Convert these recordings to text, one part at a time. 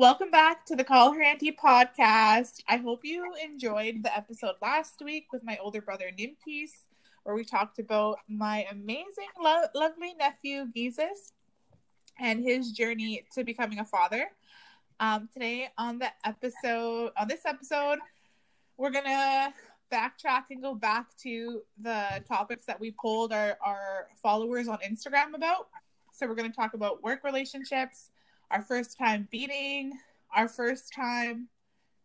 Welcome back to the Call Her Auntie podcast. I hope you enjoyed the episode last week with my older brother Nimkis, where we talked about my amazing, lo- lovely nephew Gizis and his journey to becoming a father. Um, today on the episode, on this episode, we're gonna backtrack and go back to the topics that we polled our, our followers on Instagram about. So we're gonna talk about work relationships, our first time beading, our first time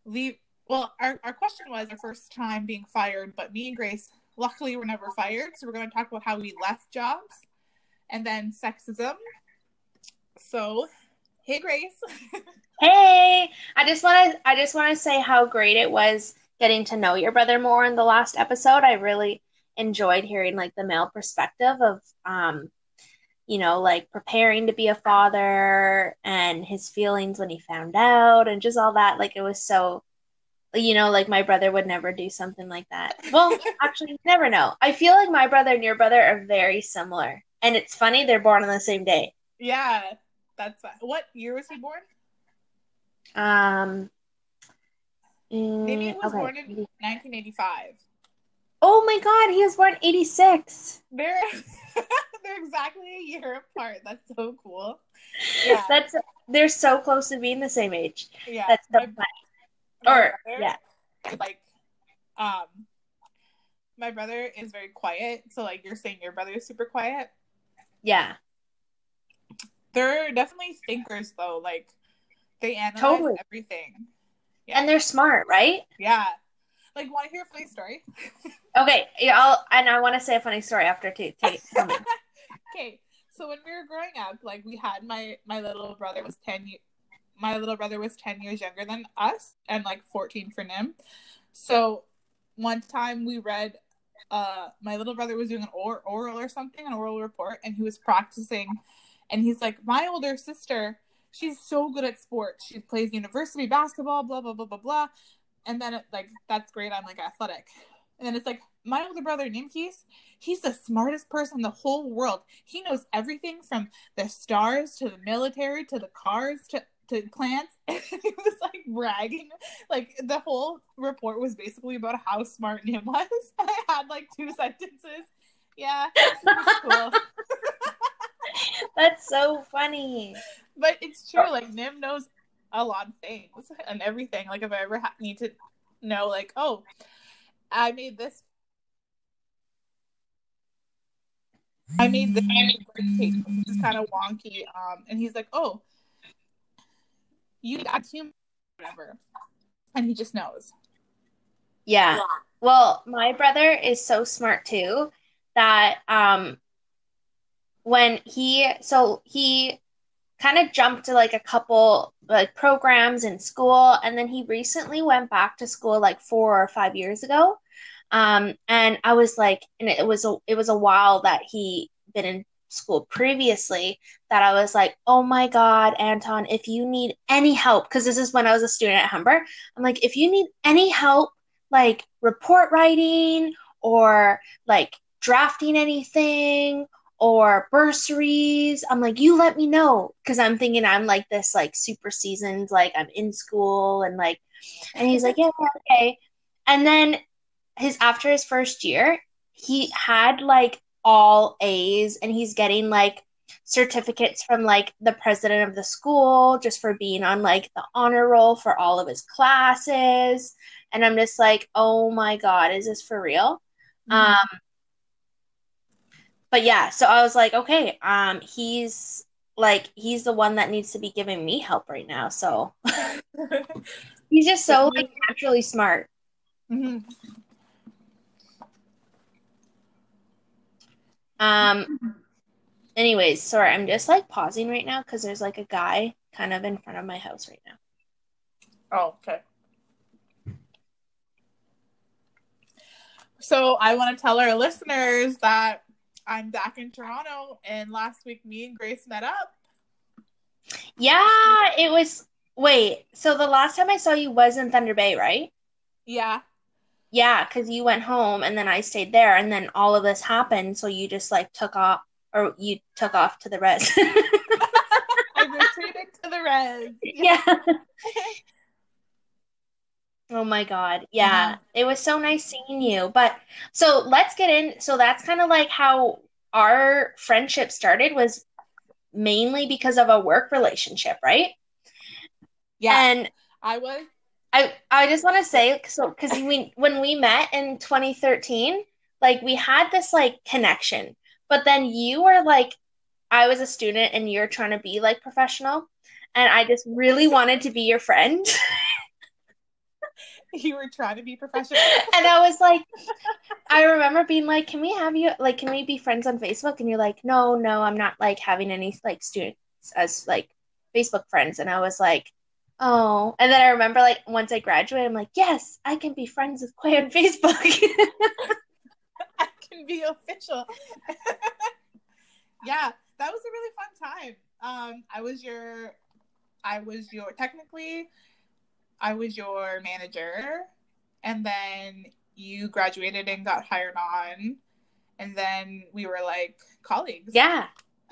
leave. Well, our, our question was our first time being fired, but me and Grace luckily were never fired. So we're going to talk about how we left jobs and then sexism. So, hey, Grace. Hey, I just want to I just want to say how great it was getting to know your brother more in the last episode. I really enjoyed hearing like the male perspective of um you know, like preparing to be a father and his feelings when he found out and just all that. Like it was so you know, like my brother would never do something like that. Well, actually, you never know. I feel like my brother and your brother are very similar. And it's funny they're born on the same day. yeah, that's what year was he born? Um Maybe he mm, was okay. born in 1985. Oh my god, he was born 86. They're they're exactly a year apart. That's so cool. Yeah, That's they're so close to being the same age. yeah. That's so my- my Or brother- yeah. like um my brother is very quiet so like you're saying your brother is super quiet Yeah. they're definitely thinkers though like they analyze Totally. everything yeah And they're smart, right? yeah like want to hear a funny story Okay, yeah, I'll and I want to say a funny story after too. Take it from me. okay so when we were growing up like we had my my little brother was 10 my little brother was 10 years younger than us and like 14 for nim so one time we read uh my little brother was doing an or- oral or something an oral report and he was practicing and he's like my older sister she's so good at sports she plays university basketball blah blah blah blah blah and then it, like that's great i'm like athletic and then it's like my older brother Nimkis, he's the smartest person in the whole world. He knows everything from the stars to the military to the cars to to plants. And he was like bragging, like the whole report was basically about how smart Nim was. I had like two sentences. Yeah, cool. That's so funny. But it's true. Like Nim knows a lot of things and everything. Like if I ever ha- need to know, like, oh, I made this. I made this cake. It's kind of wonky. Um, and he's like, oh, you got too whatever, and he just knows. Yeah. Well, my brother is so smart too that um when he so he kind of jumped to like a couple like programs in school and then he recently went back to school like 4 or 5 years ago. Um and I was like and it was a it was a while that he been in school previously that I was like, "Oh my God, Anton, if you need any help because this is when I was a student at Humber. I'm like, if you need any help like report writing or like drafting anything or bursaries. I'm like, you let me know because I'm thinking I'm like this like super seasoned, like I'm in school and like, and he's like, yeah, okay. And then his after his first year, he had like all A's and he's getting like certificates from like the president of the school just for being on like the honor roll for all of his classes and I'm just like, oh my God, is this for real? Um, but yeah, so I was like, okay, um, he's like, he's the one that needs to be giving me help right now. So he's just so like naturally smart. Mhm. Um, anyways, sorry, I'm just like pausing right now because there's like a guy kind of in front of my house right now. Oh, okay. So I want to tell our listeners that I'm back in Toronto, and last week me and Grace met up. Yeah, it was. Wait, so the last time I saw you was in Thunder Bay, right? Yeah. Yeah, because you went home and then I stayed there, and then all of this happened. So you just like took off, or you took off to the res. I retreated to the res. yeah. Oh my God. Yeah. Mhm. It was so nice seeing you. But so let's get in. So that's kind of like how our friendship started was mainly because of a work relationship, right? Yeah. And I was. I I just want to say so because we when we met in 2013, like we had this like connection, but then you were like I was a student and you're trying to be like professional, and I just really wanted to be your friend. You were trying to be professional. And I was like, I remember being like, can we have you, like, can we be friends on Facebook? And you're like, no, no, I'm not like having any like students as like Facebook friends. And I was like, oh. And then I remember like once I graduated, I'm like, yes, I can be friends with Quay on Facebook. I can be official. yeah, that was a really fun time. Um, I was your, I was your technically, I was your manager, and then you graduated and got hired on, and then we were like colleagues. yeah.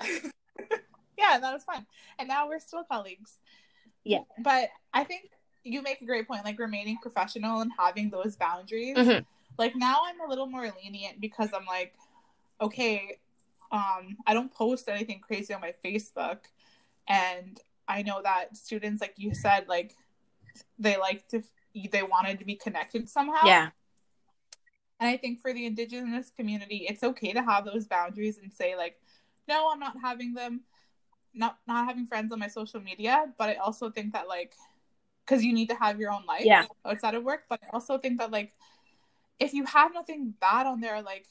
yeah, that was fun. And now we're still colleagues. Yeah. But I think you make a great point, like remaining professional and having those boundaries. Mhm. Like now I'm a little more lenient because I'm like, okay, um, I don't post anything crazy on my Facebook. And I know that students, like you said, like they like to they wanted to be connected somehow. Yeah. And I think for the indigenous community, it's okay to have those boundaries and say like, no, I'm not having them, not not having friends on my social media. But I also think that like, because you need to have your own life Yeah. outside of work. But I also think that like, if you have nothing bad on there, like,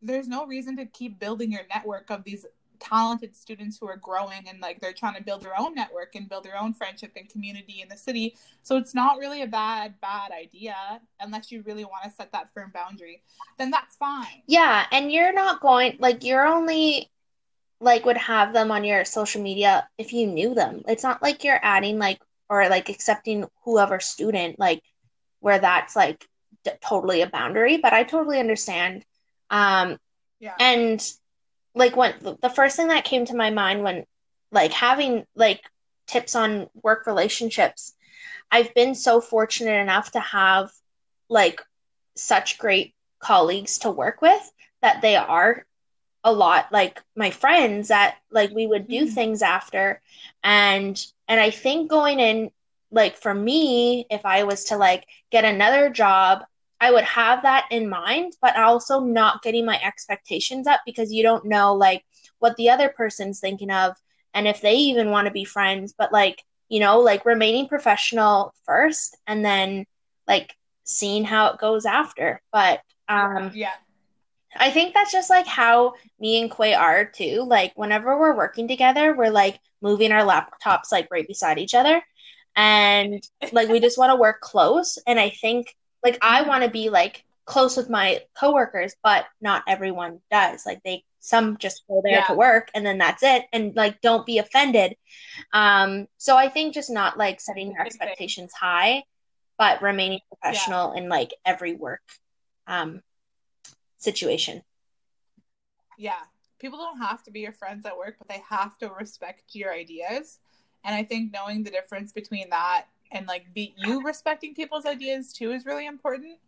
there's no reason to keep building your network of these talented students who are growing and like they're trying to build their own network and build their own friendship and community in the city so it's not really a bad bad idea unless you really want to set that firm boundary then that's fine Yeah, and you're not going like you're only like would have them on your social media if you knew them. It's not like you're adding like or like accepting whoever student like where that's like d- totally a boundary, but I totally understand. Um yeah and like when the first thing that came to my mind when like having like tips on work relationships, I've been so fortunate enough to have like such great colleagues to work with that they are a lot like my friends that like we would do Mhm. things after and and I think going in like for me if I was to like get another job I would have that in mind, but also not getting my expectations up because you don't know like what the other person's thinking of and if they even want to be friends, but like, you know, like remaining professional first and then like seeing how it goes after. But um yeah I think that's just like how me and Quay are too. Like whenever we're working together, we're like moving our laptops like right beside each other. And like we just want to work close. And I think like I want to be like close with my coworkers, but not everyone does. Like they some just go there Yeah. to work and then that's it. And like don't be offended. Um, so I think just not like setting your expectations high, but remaining professional in like every work um situation. yeah people don't have to be your friends at work but they have to respect your ideas and i think knowing the difference between that and like be you respecting people's ideas too is really important.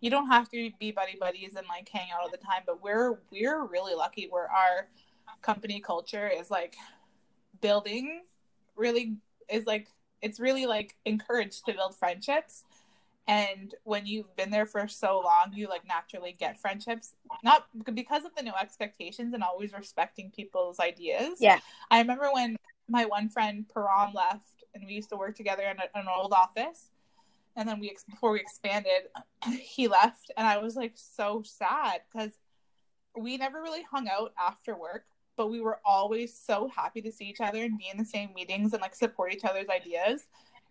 You don't have to be buddy buddies and like hang out all the time but we're we're really lucky where our company culture is like building really is like it's really like encouraged to build friendships. And when you've been there for so long you like naturally get friendships. Not because of the new expectations and always respecting people's ideas. Yeah. i remember when my one friend Param left and we used to work together in a, an old office. And then we before we expanded he left and i was like so sad because we never really hung out after work but we were always so happy to see each other and be in the same meetings and like support each other's ideas.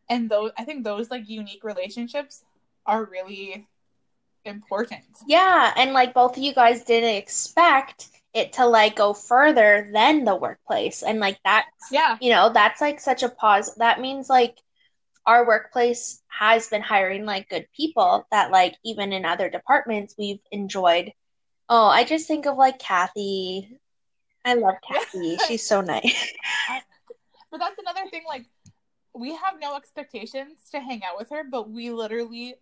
And those I think those like unique relationships are really important. Yeah, and like both of you guys didn't expect it to like go further than the workplace. And like that Yeah. you know, that's like such a pause. That means like our workplace has been hiring like good people that like even in other departments we've enjoyed. Oh, I just think of like Kathy. I love Kathy. She's so nice. But that's another thing like we have no expectations to hang out with her, but we literally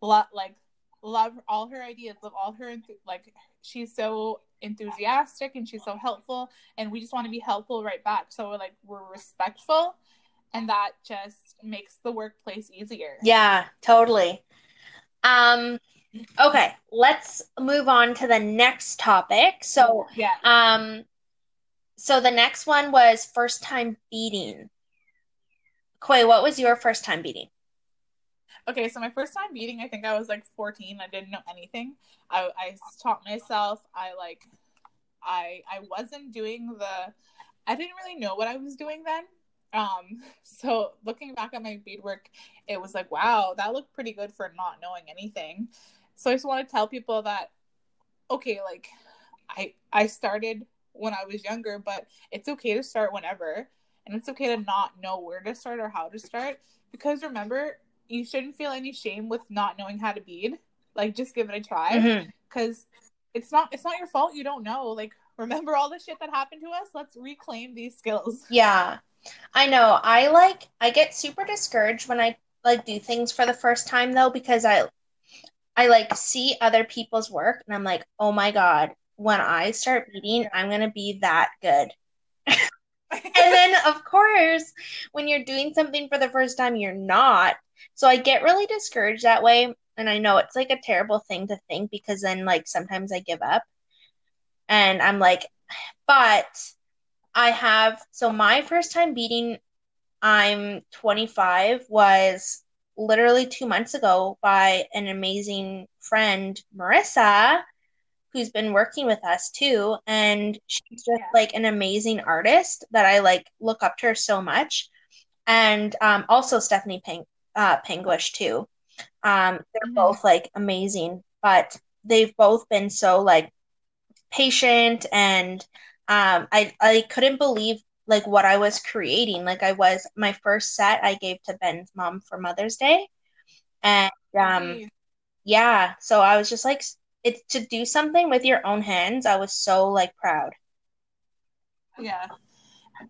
lo- like love all her ideas, love all her like she's so enthusiastic and she's so helpful and we just want to be helpful right back. So we're like we're respectful and that just makes the workplace easier. Yeah, totally. Um okay, let's move on to the next topic. So Yeah. Um, so the next one was first time beading. Quay, what was your first time beading? Okay, so my first time beading, I think I was like 14. I didn't know anything. I, I taught myself. I like, I I wasn't doing the, I didn't really know what I was doing then. Um, so looking back at my beadwork, it was like, wow, that looked pretty good for not knowing anything. So I just want to tell people that, okay, like, I I started when I was younger, but it's okay to start whenever, and it's okay to not know where to start or how to start because remember you shouldn't feel any shame with not knowing how to bead. Like just give it a try mm-hmm. because it's not it's not your fault you don't know. Like remember all the shit that happened to us? Let's reclaim these skills. Yeah, I know. I like I get super discouraged when I like do things for the first time though because I I like see other people's work and I'm like, "Oh my God, when I start beading, I'm gonna be that good." And then, of course, when you're doing something for the first time, you're not. So I get really discouraged that way. And I know it's like a terrible thing to think because then, like, sometimes I give up. And I'm like, but I have, so my first time beading, I'm 25, was literally two months ago by an amazing friend, Marissa who's been working with us too and she's just Yeah. like an amazing artist that I like look up to her so much and um, also Stephanie Peng uh, too um, they're Mhm. both like amazing but they've both been so like patient and um, I I couldn't believe like what I was creating like I was my first set I gave to Ben's mom for Mother's Day and um, Nice. yeah, so I was just like, it's to do something with your own hands. I was so like proud. Yeah.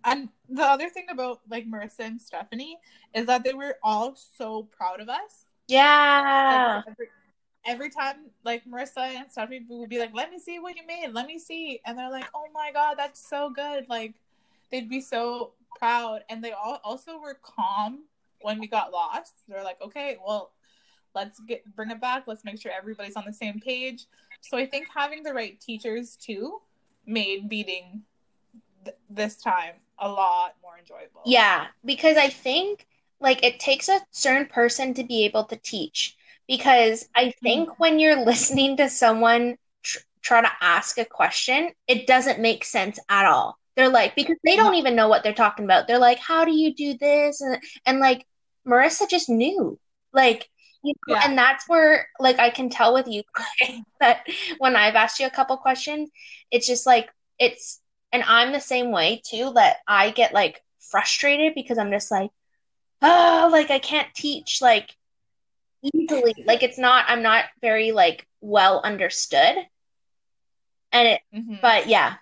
And the other thing about like Marissa and Stephanie is that they were all so proud of us. Yeah. Like, every, every time, like Marissa and Stephanie would be like, "Let me see what you made. Let me see," and they're like, "Oh my god, that's so good!" Like they'd be so proud, and they all also were calm when we got lost. They're like, "Okay, well, let's get bring it back. Let's make sure everybody's on the same page." So I think having the right teachers too made beading th- this time a lot more enjoyable. Yeah, because I think like it takes a certain person to be able to teach. Because I mm-hmm. think when you're listening to someone tr try to ask a question, it doesn't make sense at all. They're like, because they don't even know what they're talking about. They're like, how do you do this? And and like Marissa just knew. Like, you know, Yeah. and that's where like I can tell with you that when I've asked you a couple questions, it's just like it's and I'm the same way too, that I get like frustrated because I'm just like, oh, like I can't teach like easily. Like it's not, I'm not very like well understood. And it, Mhm. but yeah,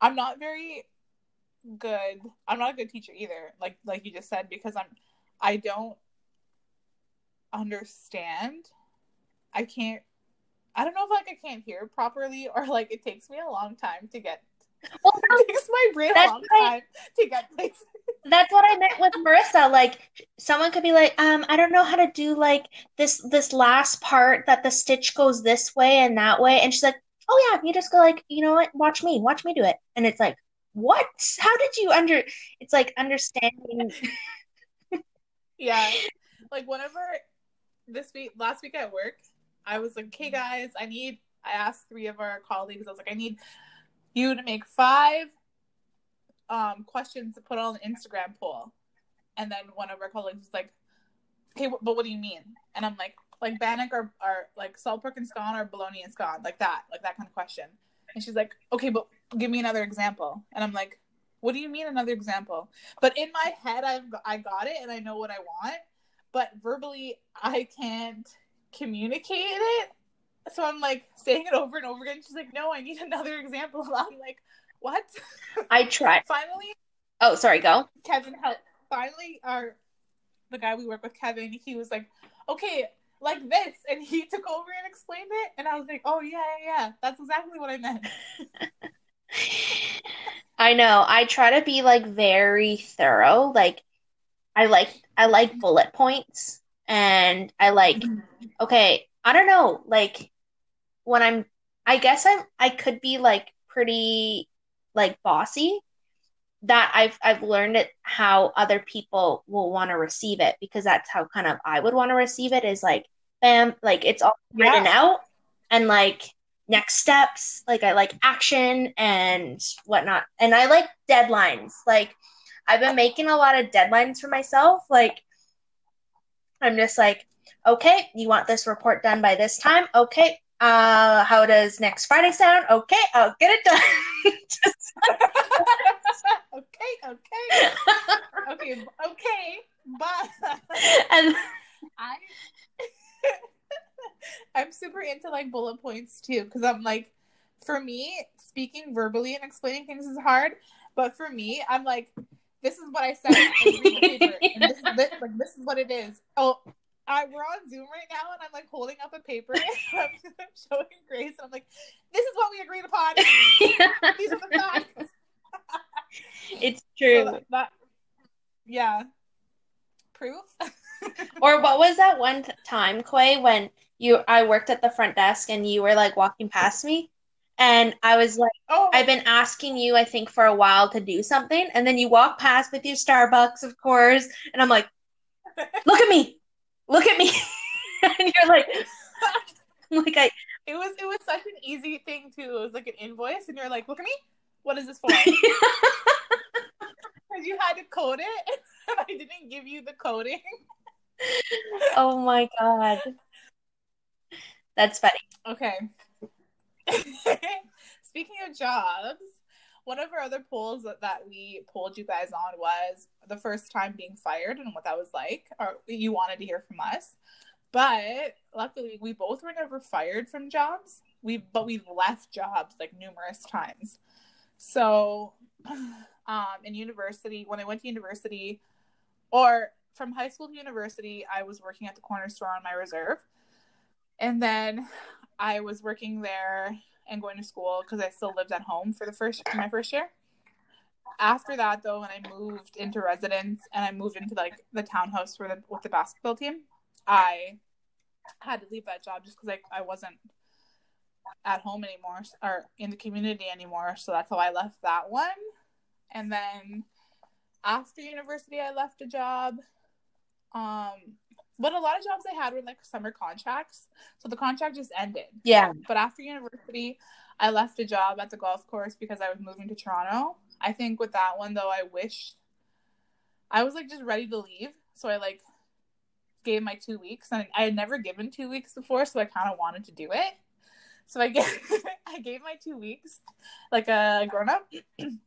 I'm not very good. I'm not a good teacher either. Like like you just said because I'm I don't understand. I can't I don't know if like I can't hear properly or like it takes me a long time to get well, it takes my brain a long right. time to get places. that's what I meant with Marissa. Like someone could be like, um, I don't know how to do like this this last part that the stitch goes this way and that way. And she's like, Oh yeah, you just go like, you know what, watch me, watch me do it. And it's like, what? How did you under it's like understanding Yeah. Like whenever this week last week at work, I was like, "Okay guys, I need I asked three of our colleagues. I was like, "I need you to make five um questions to put on an Instagram poll." and then one of our colleagues was like, "Okay, but what do you mean?" And I'm like, "Like bannock or, or like salt pork and scone or bologna and scone, like that, like that kind of question." And she's like, "Okay, but give me another example." And I'm like, "What do you mean another example?" But in my head, I've I got it and I know what I want, but verbally, I can't communicate it. So I'm like saying it over and over again. She's like, "No, I need another example." I'm like, "What?" I tried. Finally, Oh, sorry, go. Kevin helped. Finally, our the guy we work with, Kevin, he was like, "Okay, like this," and he took over and explained it, and I was like, "Oh yeah, yeah, yeah. that's exactly what I meant." I know. I try to be like very thorough. Like I like I like bullet points and I like mm-hmm. okay, I don't know, like when I'm I guess I'm I could be like pretty like bossy that I've I've learned it how other people will want to receive it because that's how kind of I would want to receive it is like bam like it's all written out and like next steps like I like action and whatnot and I like deadlines like I've been making a lot of deadlines for myself like I'm just like okay you want this report done by this time? Okay uh how does next Friday sound? Okay I'll get it done. Just- okay, okay, okay, okay, but and I I'm super into like bullet points too because I'm like for me speaking verbally and explaining things is hard but for me I'm like this is what I said and read the paper and this is this, like this is what it is. Oh I, we're on Zoom right now and I'm like holding up a paper and I'm, I'm showing Grace and I'm like this is what we agreed upon. These are the facts. It's so true. that, that yeah. Proof? Or what was that one t- time, Quay, when you I worked at the front desk and you were like walking past me, and I was like, oh I've been asking you, I think, for a while to do something, and then you walk past with your Starbucks, of course, and I'm like, look at me, look at me, and you're like, like I, It was it was such an easy thing too. It was like an invoice, and you're like, "Look at me. What is this for?" Because you had to code it, and I didn't give you the coding. oh my God, that's funny. Okay. Speaking of jobs, one of our other polls that, that we polled you guys on was the first time being fired and what that was like, or you wanted to hear from us. But luckily, we both were never fired from jobs. We but we left jobs like numerous times. So, um, in university, when I went to university, or from high school to university, I was working at the corner store on my reserve, and then I was working there and going to school because I still lived at home for the first for my first year. After that, though, when I moved into residence and I moved into like the townhouse for the with the basketball team, I had to leave that job just because I, I wasn't at home anymore or in the community anymore. So that's how I left that one. And then after university, I left a job. Um, but a lot of jobs I had were like summer contracts, so the contract just ended. Yeah, But after university, I left a job at the golf course because I was moving to Toronto. I think with that one though, I wished I was like just ready to leave, so I like gave my two weeks, and I had never given two weeks before, so I kind of wanted to do it. So I gave I gave my two weeks like a grown up, and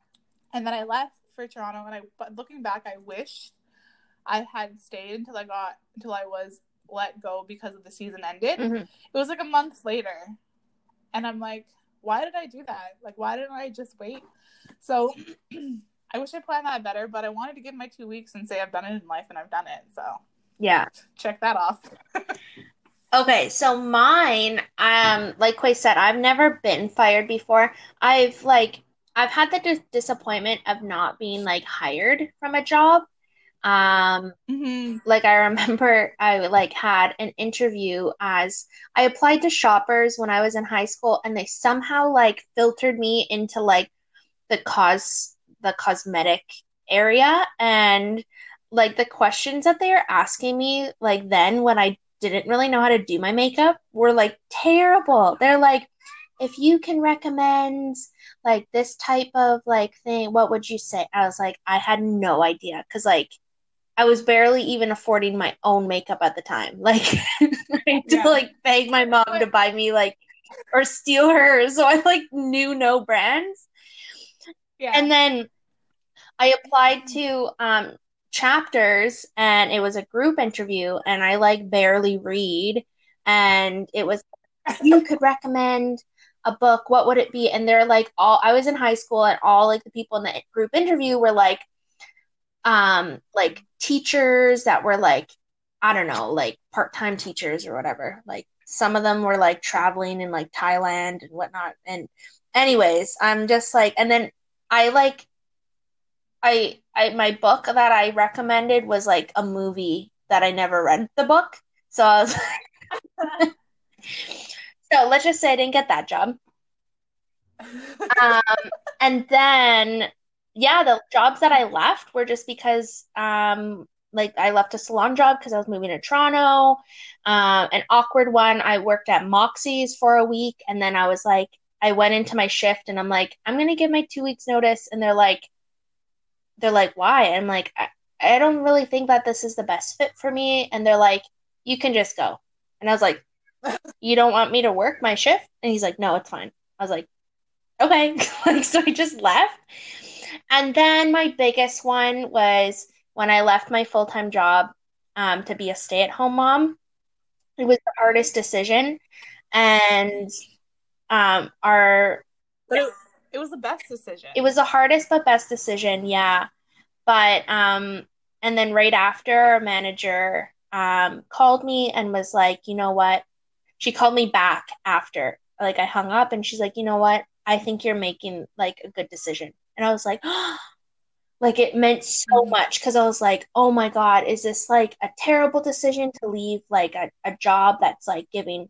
then I left for Toronto. And I but looking back, I wish I had stayed until I got until I was let go because of the season ended Mhm. it was like a month later and i'm like why did i do that like why didn't i just wait so i wish i planned that better but i wanted to give my two weeks and say i've done it in life and i've done it so yeah. check that off Okay, so mine, um, like Quay said, I've never been fired before. I've like, I've had the dis disappointment of not being like hired from a job. Um, mm-hmm. like I remember I like had an interview as I applied to Shoppers when I was in high school, and they somehow like filtered me into like the cos the cosmetic area, and like the questions that they were asking me like then when I didn't really know how to do my makeup were like terrible. They're like, if you can recommend like this type of like thing, what would you say? I was like, I had no idea because like I was barely even affording my own makeup at the time. Like to Yeah. like beg my mom to buy me like or steal hers. So I like knew no brands. Yeah. And then I applied to um chapters and it was a group interview and I like barely read and it was if you could recommend a book, what would it be? And they're like all I was in high school and all like the people in the group interview were like um like teachers that were like I don't know, like part-time teachers or whatever. Like some of them were like traveling in like Thailand and whatnot. And anyways, I'm just like and then I like I I my book that I recommended was like a movie that I never read the book. So I was like so let's just say I didn't get that job. Um, and then yeah, the jobs that I left were just because um like I left a salon job because I was moving to Toronto. Um, an awkward one, I worked at Moxie's for a week and then I was like I went into my shift and I'm like, I'm gonna give my two weeks notice and they're like they're like, why? I'm like, I, I don't really think that this is the best fit for me. And they're like, you can just go. And I was like, you don't want me to work my shift? And he's like, no, it's fine. I was like, okay. like, so I just left. And then my biggest one was when I left my full-time job um, to be a stay-at-home mom. It was the hardest decision. And um, our but it, it was the best decision. it was the hardest but best decision, yeah. But um and then right after our manager um called me and was like, "You know what?" She called me back after. Like I hung up and she's like, "You know what? I think you're making like a good decision." And I was like, like it meant so Mhm. much because I was like, "Oh my God, is this like a terrible decision to leave like a, a job that's like giving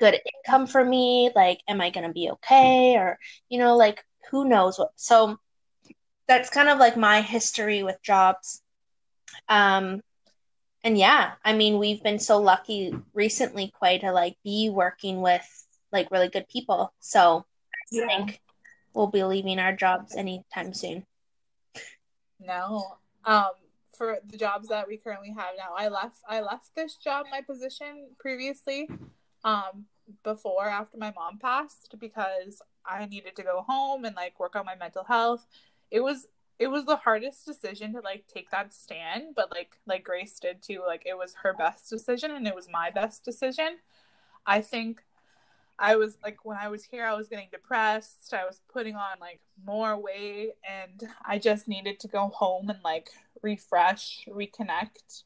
good income for me? Like, am I gonna be okay? Or, you know, like who knows what. So that's kind of like my history with jobs. Um, and yeah, I mean, we've been so lucky recently, quite to like be working with like really good people. So I think we'll be leaving our jobs anytime soon. No. Um, for the jobs that we currently have now, I left I left this job, my position previously, um, before after my mom passed because I needed to go home and like work on my mental health. It was it was the hardest decision to like take that stand, but like like Grace did too, like it was her best decision and it was my best decision. I think I was like when I was here, I was getting depressed. I was putting on like more weight, and I just needed to go home and like refresh, reconnect.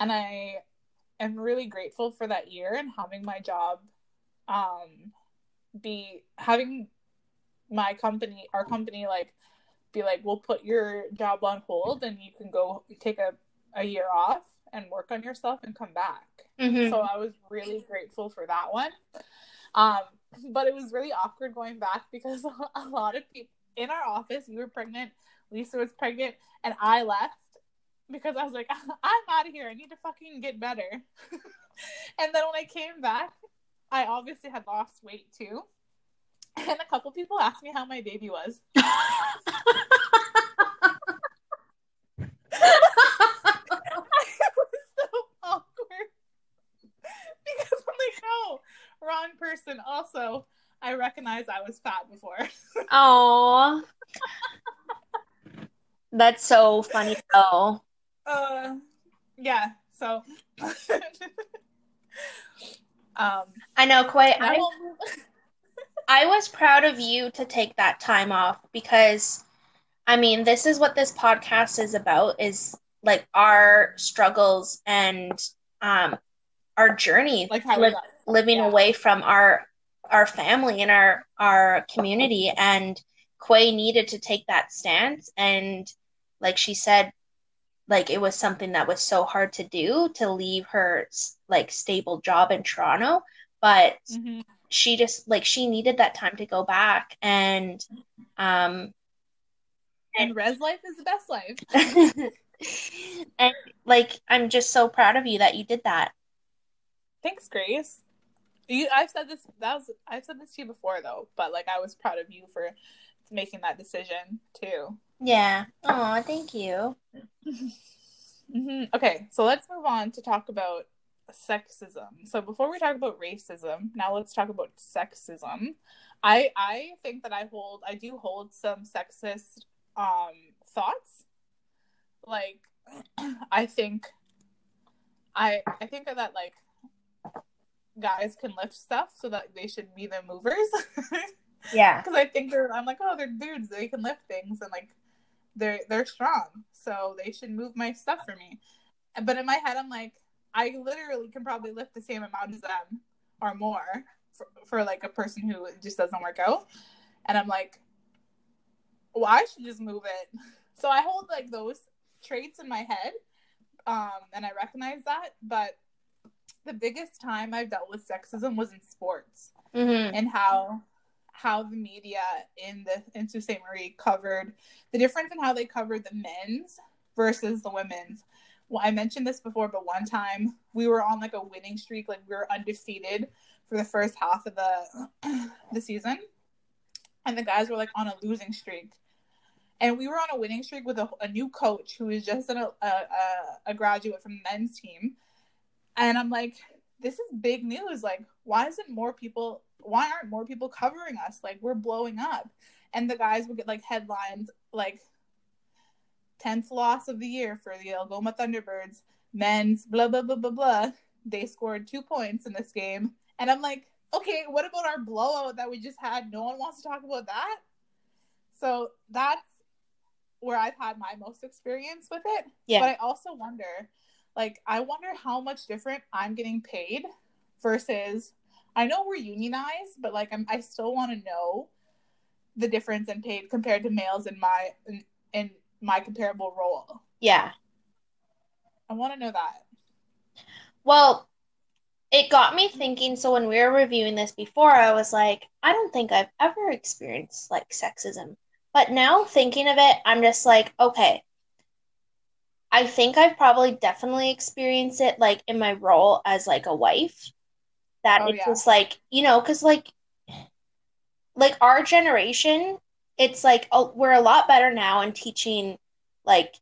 And I am really grateful for that year and having my job, um, be having my company, our company, like be like, we'll put your job on hold, and you can go take a a year off and work on yourself and come back. Mhm. So I was really grateful for that one. Um, but it was really awkward going back because a lot of people in our office, you were pregnant, Lisa was pregnant, and I left because I was like, I'm out of here. I need to fucking get better. and then when I came back, I obviously had lost weight too. And a couple people asked me how my baby was. it was so awkward because I'm like, no, wrong person. Also, I recognize I was fat before. Oh, that's so funny though. uh, yeah. So, um, I know, quite. I I won't move. I was proud of you to take that time off because I mean, this is what this podcast is about is like our struggles and um our journey like how we got. Living yeah. away from our our family and our our community and Quay needed to take that stance and like she said like it was something that was so hard to do to leave her like stable job in Toronto but Mhm. she just like she needed that time to go back and um And res life is the best life. and like I'm just so proud of you that you did that. Thanks, Grace. You, I've said this. That was I've said this to you before, though. But like, I was proud of you for making that decision too. Yeah. Oh, thank you. hmm Okay, so let's move on to talk about sexism. So before we talk about racism, now let's talk about sexism. I I think that I hold I do hold some sexist um thoughts. Like I think I I think that like guys can lift stuff so that they should be the movers. Yeah. Because I think they're I'm like, oh they're dudes, they can lift things and like they're they're strong. So they should move my stuff for me. But in my head I'm like, I literally can probably lift the same amount as them or more for, for like a person who just doesn't work out. And I'm like, well, I should just move it. So I hold like those traits in my head. Um, and I recognize that. But the biggest time I've dealt with sexism was in sports Mm-hmm. and how how the media in the in Sault Ste. Marie covered the difference in how they covered the men's versus the women's. Well, I mentioned this before, but one time we were on like a winning streak, like we were undefeated for the first half of the the season, and the guys were like on a losing streak. And we were on a winning streak with a, a new coach who is just an, a, a, a graduate from the men's team. And I'm like, this is big news. Like, why isn't more people, why aren't more people covering us? Like, we're blowing up. And the guys would get like headlines like 10th loss of the year for the Algoma Thunderbirds, men's, blah, blah, blah, blah, blah. They scored two points in this game. And I'm like, okay, what about our blowout that we just had? No one wants to talk about that. So that's where I've had my most experience with it. Yeah. But I also wonder, like, I wonder how much different I'm getting paid versus I know we're unionized, but like I'm I still want to know the difference in paid compared to males in my in, in my comparable role. Yeah. I want to know that. Well, it got me thinking. So when we were reviewing this before, I was like, I don't think I've ever experienced like sexism. But now thinking of it, I'm just like, okay, I think I've probably definitely experienced it like in my role as like a wife. That Oh, it's yeah. just like, you know, because like like our generation, it's like oh, we're a lot better now in teaching like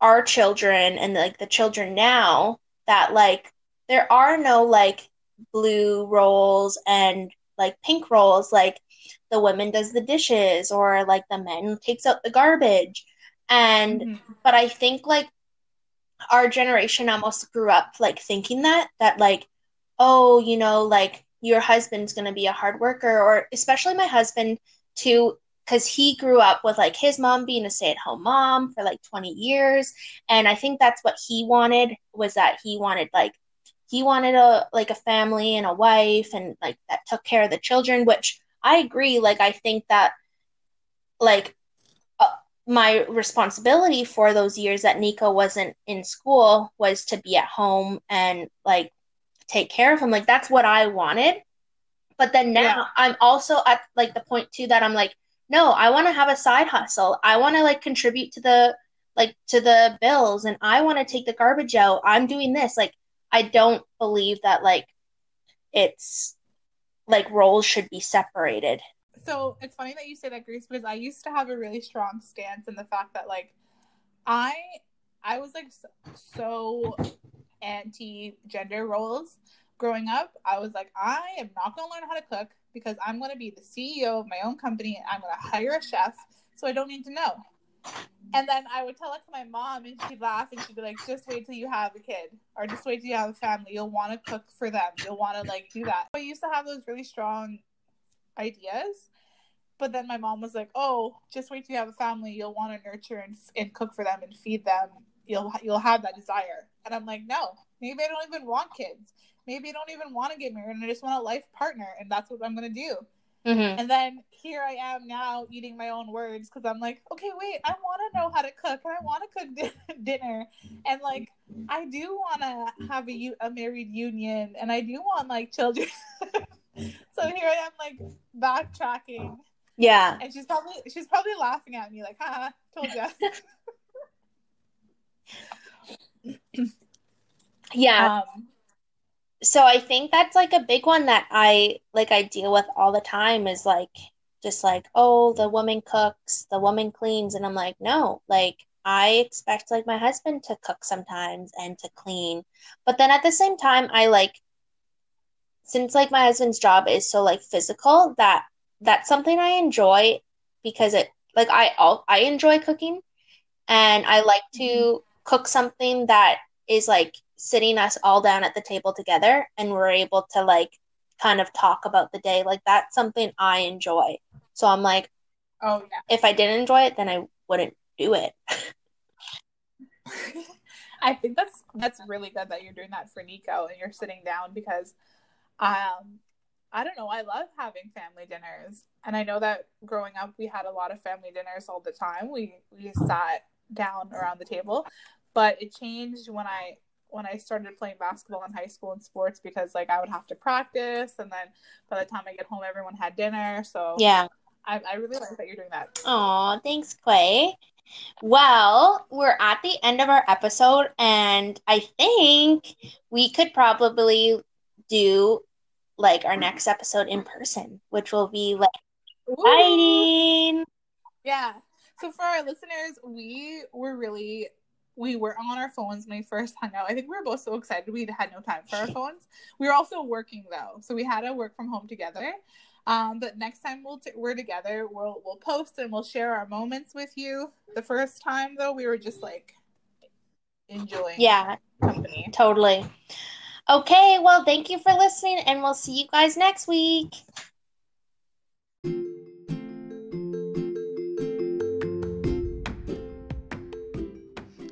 our children and like the children now that like there are no like blue roles and like pink roles like the woman does the dishes or like the men takes out the garbage and Mhm. but I think like our generation almost grew up like thinking that that like oh you know like your husband's gonna be a hard worker or especially my husband too because he grew up with like his mom being a stay-at-home mom for like 20 years and I think that's what he wanted was that he wanted like he wanted a like a family and a wife and like that took care of the children which I agree like I think that like my responsibility for those years that Nico wasn't in school was to be at home and like take care of him. Like that's what I wanted. But then now Yeah. I'm also at like the point too that I'm like, no, I want to have a side hustle. I want to like contribute to the like to the bills and I want to take the garbage out. I'm doing this. Like I don't believe that like it's like roles should be separated. So it's funny that you say that, Grace, because I used to have a really strong stance in the fact that like I I was like so, so anti gender roles growing up. I was like, I am not gonna learn how to cook because I'm gonna be the CEO of my own company and I'm gonna hire a chef, so I don't need to know. And then I would tell it to my mom, and she'd laugh and she'd be like, "Just wait till you have a kid, or just wait till you have a family. You'll want to cook for them. You'll want to like do that." I used to have those really strong ideas, but then my mom was like, "Oh, just wait till you have a family. You'll want to nurture and, and cook for them and feed them. You'll you'll have that desire." And I'm like, "No, maybe I don't even want kids. Maybe I don't even want to get married, and I just want a life partner, and that's what I'm gonna do." Mm-hmm. And then here I am now eating my own words because I'm like, okay, wait, I want to know how to cook and I want to cook di- dinner. And like, I do want to have a, u- a married union and I do want like children. so here I am like backtracking Yeah. and she's probably, she's probably laughing at me like, haha, told ya. Yeah. Um, so I think that's like a big one that I like I deal with all the time is like just like, oh, the woman cooks, the woman cleans, and I'm like, no, like I expect like my husband to cook sometimes and to clean. But then at the same time, I like since like my husband's job is so like physical that that's something I enjoy because it like I all I enjoy cooking and I like to mm-hmm. cook something that is like sitting us all down at the table together and we're able to like kind of talk about the day. Like that's something I enjoy. So I'm like, oh yeah. If I didn't enjoy it, then I wouldn't do it. I think that's that's really good that you're doing that for Nico and you're sitting down because um I don't know, I love having family dinners. And I know that growing up we had a lot of family dinners all the time. We we sat down around the table. But it changed when I when I started playing basketball in high school and sports because like I would have to practice and then by the time I get home everyone had dinner. So Yeah. I, I really like that you're doing that. Oh, thanks, Clay. Well, we're at the end of our episode, and I think we could probably do like our next episode in person, which will be like exciting. Yeah. So for our listeners, we were really we were on our phones when we first hung out. I think we were both so excited we had no time for our phones. We were also working though, so we had to work from home together. Um, but next time we'll t- we're together, we'll we'll post and we'll share our moments with you. The first time though, we were just like enjoying yeah company. Totally. Okay, well, thank you for listening, and we'll see you guys next week.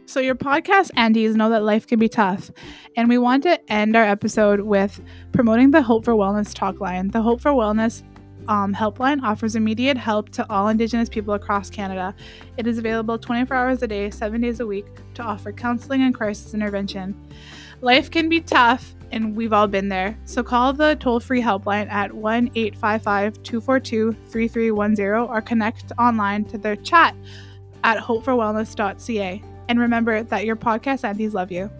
So, your podcast aunties know that life can be tough, and we want to end our episode with promoting the Hope for Wellness talk line. The Hope for Wellness um, helpline offers immediate help to all Indigenous people across Canada. It is available 24 hours a day, seven days a week, to offer counseling and crisis intervention. Life can be tough, and we've all been there. So call the toll free helpline at 1 855 242 3310 or connect online to their chat at hopeforwellness.ca. And remember that your podcast aunties love you.